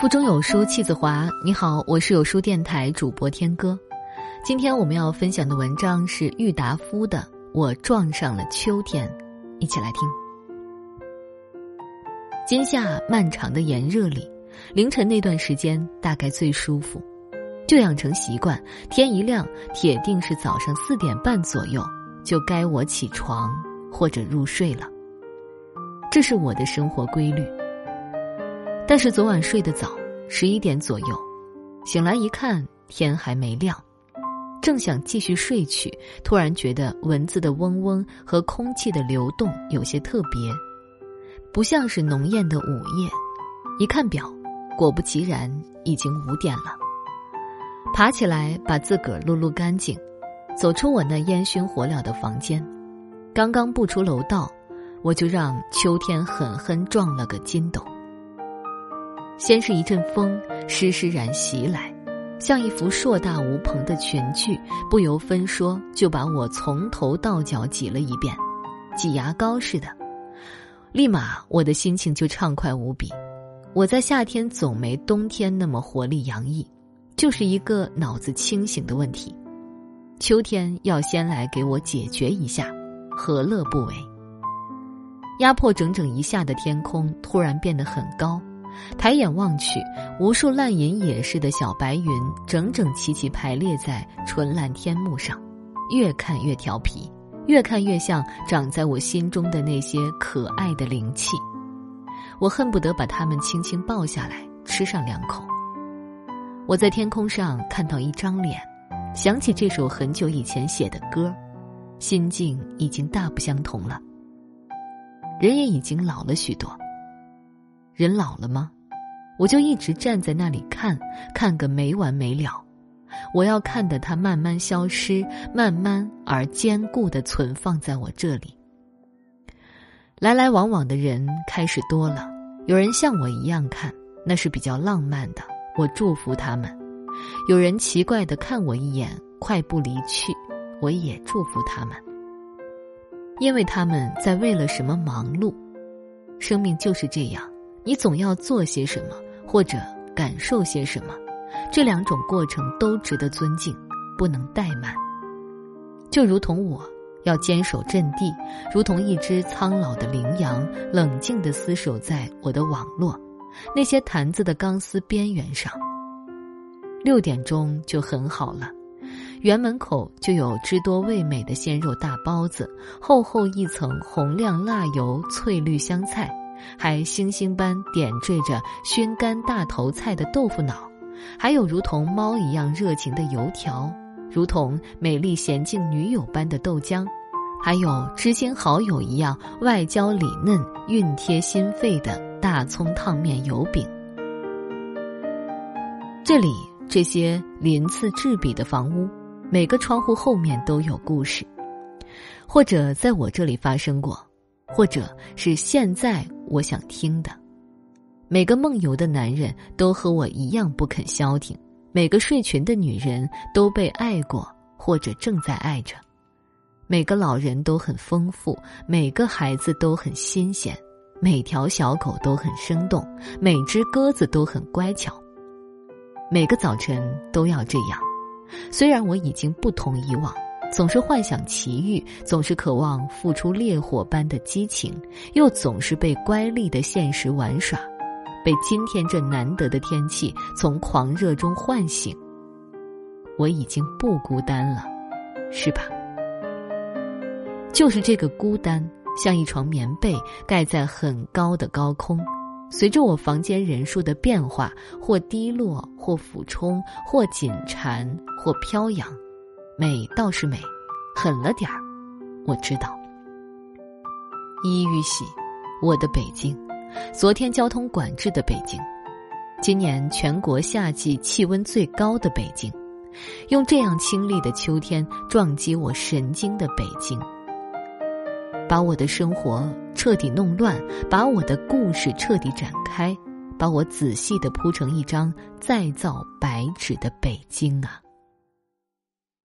腹中有书气自华。你好，我是有书电台主播天歌。今天我们要分享的文章是郁达夫的《我撞上了秋天》，一起来听。今夏漫长的炎热里，凌晨那段时间大概最舒服，就养成习惯，天一亮，铁定是早上四点半左右就该我起床或者入睡了。这是我的生活规律。但是昨晚睡得早，十一点左右，醒来一看天还没亮，正想继续睡去，突然觉得蚊子的嗡嗡和空气的流动有些特别，不像是浓艳的午夜。一看表，果不其然，已经五点了。爬起来把自个儿撸撸干净，走出我那烟熏火燎的房间，刚刚步出楼道，我就让秋天狠狠撞了个筋斗。先是一阵风，施施然袭来，像一幅硕大无朋的全剧，不由分说就把我从头到脚挤了一遍，挤牙膏似的。立马我的心情就畅快无比。我在夏天总没冬天那么活力洋溢，就是一个脑子清醒的问题。秋天要先来给我解决一下，何乐不为？压迫整整一夏的天空突然变得很高。抬眼望去，无数烂银野似的小白云整整齐齐排列在纯蓝天幕上，越看越调皮，越看越像长在我心中的那些可爱的灵气。我恨不得把它们轻轻抱下来吃上两口。我在天空上看到一张脸，想起这首很久以前写的歌，心境已经大不相同了。人也已经老了许多。人老了吗？我就一直站在那里看，看个没完没了。我要看的它慢慢消失，慢慢而坚固的存放在我这里。来来往往的人开始多了，有人像我一样看，那是比较浪漫的，我祝福他们；有人奇怪的看我一眼，快步离去，我也祝福他们，因为他们在为了什么忙碌。生命就是这样。你总要做些什么，或者感受些什么，这两种过程都值得尊敬，不能怠慢。就如同我要坚守阵地，如同一只苍老的羚羊，冷静地厮守在我的网络那些坛子的钢丝边缘上。六点钟就很好了，园门口就有汁多味美的鲜肉大包子，厚厚一层红亮辣油翠绿香菜。还星星般点缀着熏干大头菜的豆腐脑，还有如同猫一样热情的油条，如同美丽娴静女友般的豆浆，还有知心好友一样外焦里嫩、熨贴心肺的大葱烫面油饼。这里这些鳞次栉比的房屋，每个窗户后面都有故事，或者在我这里发生过。或者是现在我想听的，每个梦游的男人都和我一样不肯消停，每个睡裙的女人都被爱过或者正在爱着，每个老人都很丰富，每个孩子都很新鲜，每条小狗都很生动，每只鸽子都很乖巧，每个早晨都要这样。虽然我已经不同以往。总是幻想奇遇，总是渴望付出烈火般的激情，又总是被乖戾的现实玩耍，被今天这难得的天气从狂热中唤醒。我已经不孤单了，是吧？就是这个孤单，像一床棉被盖在很高的高空，随着我房间人数的变化，或低落，或俯冲，或紧缠，或飘扬。美倒是美，狠了点儿，我知道。一遇喜，我的北京，昨天交通管制的北京，今年全国夏季气温最高的北京，用这样清丽的秋天撞击我神经的北京，把我的生活彻底弄乱，把我的故事彻底展开，把我仔细的铺成一张再造白纸的北京啊！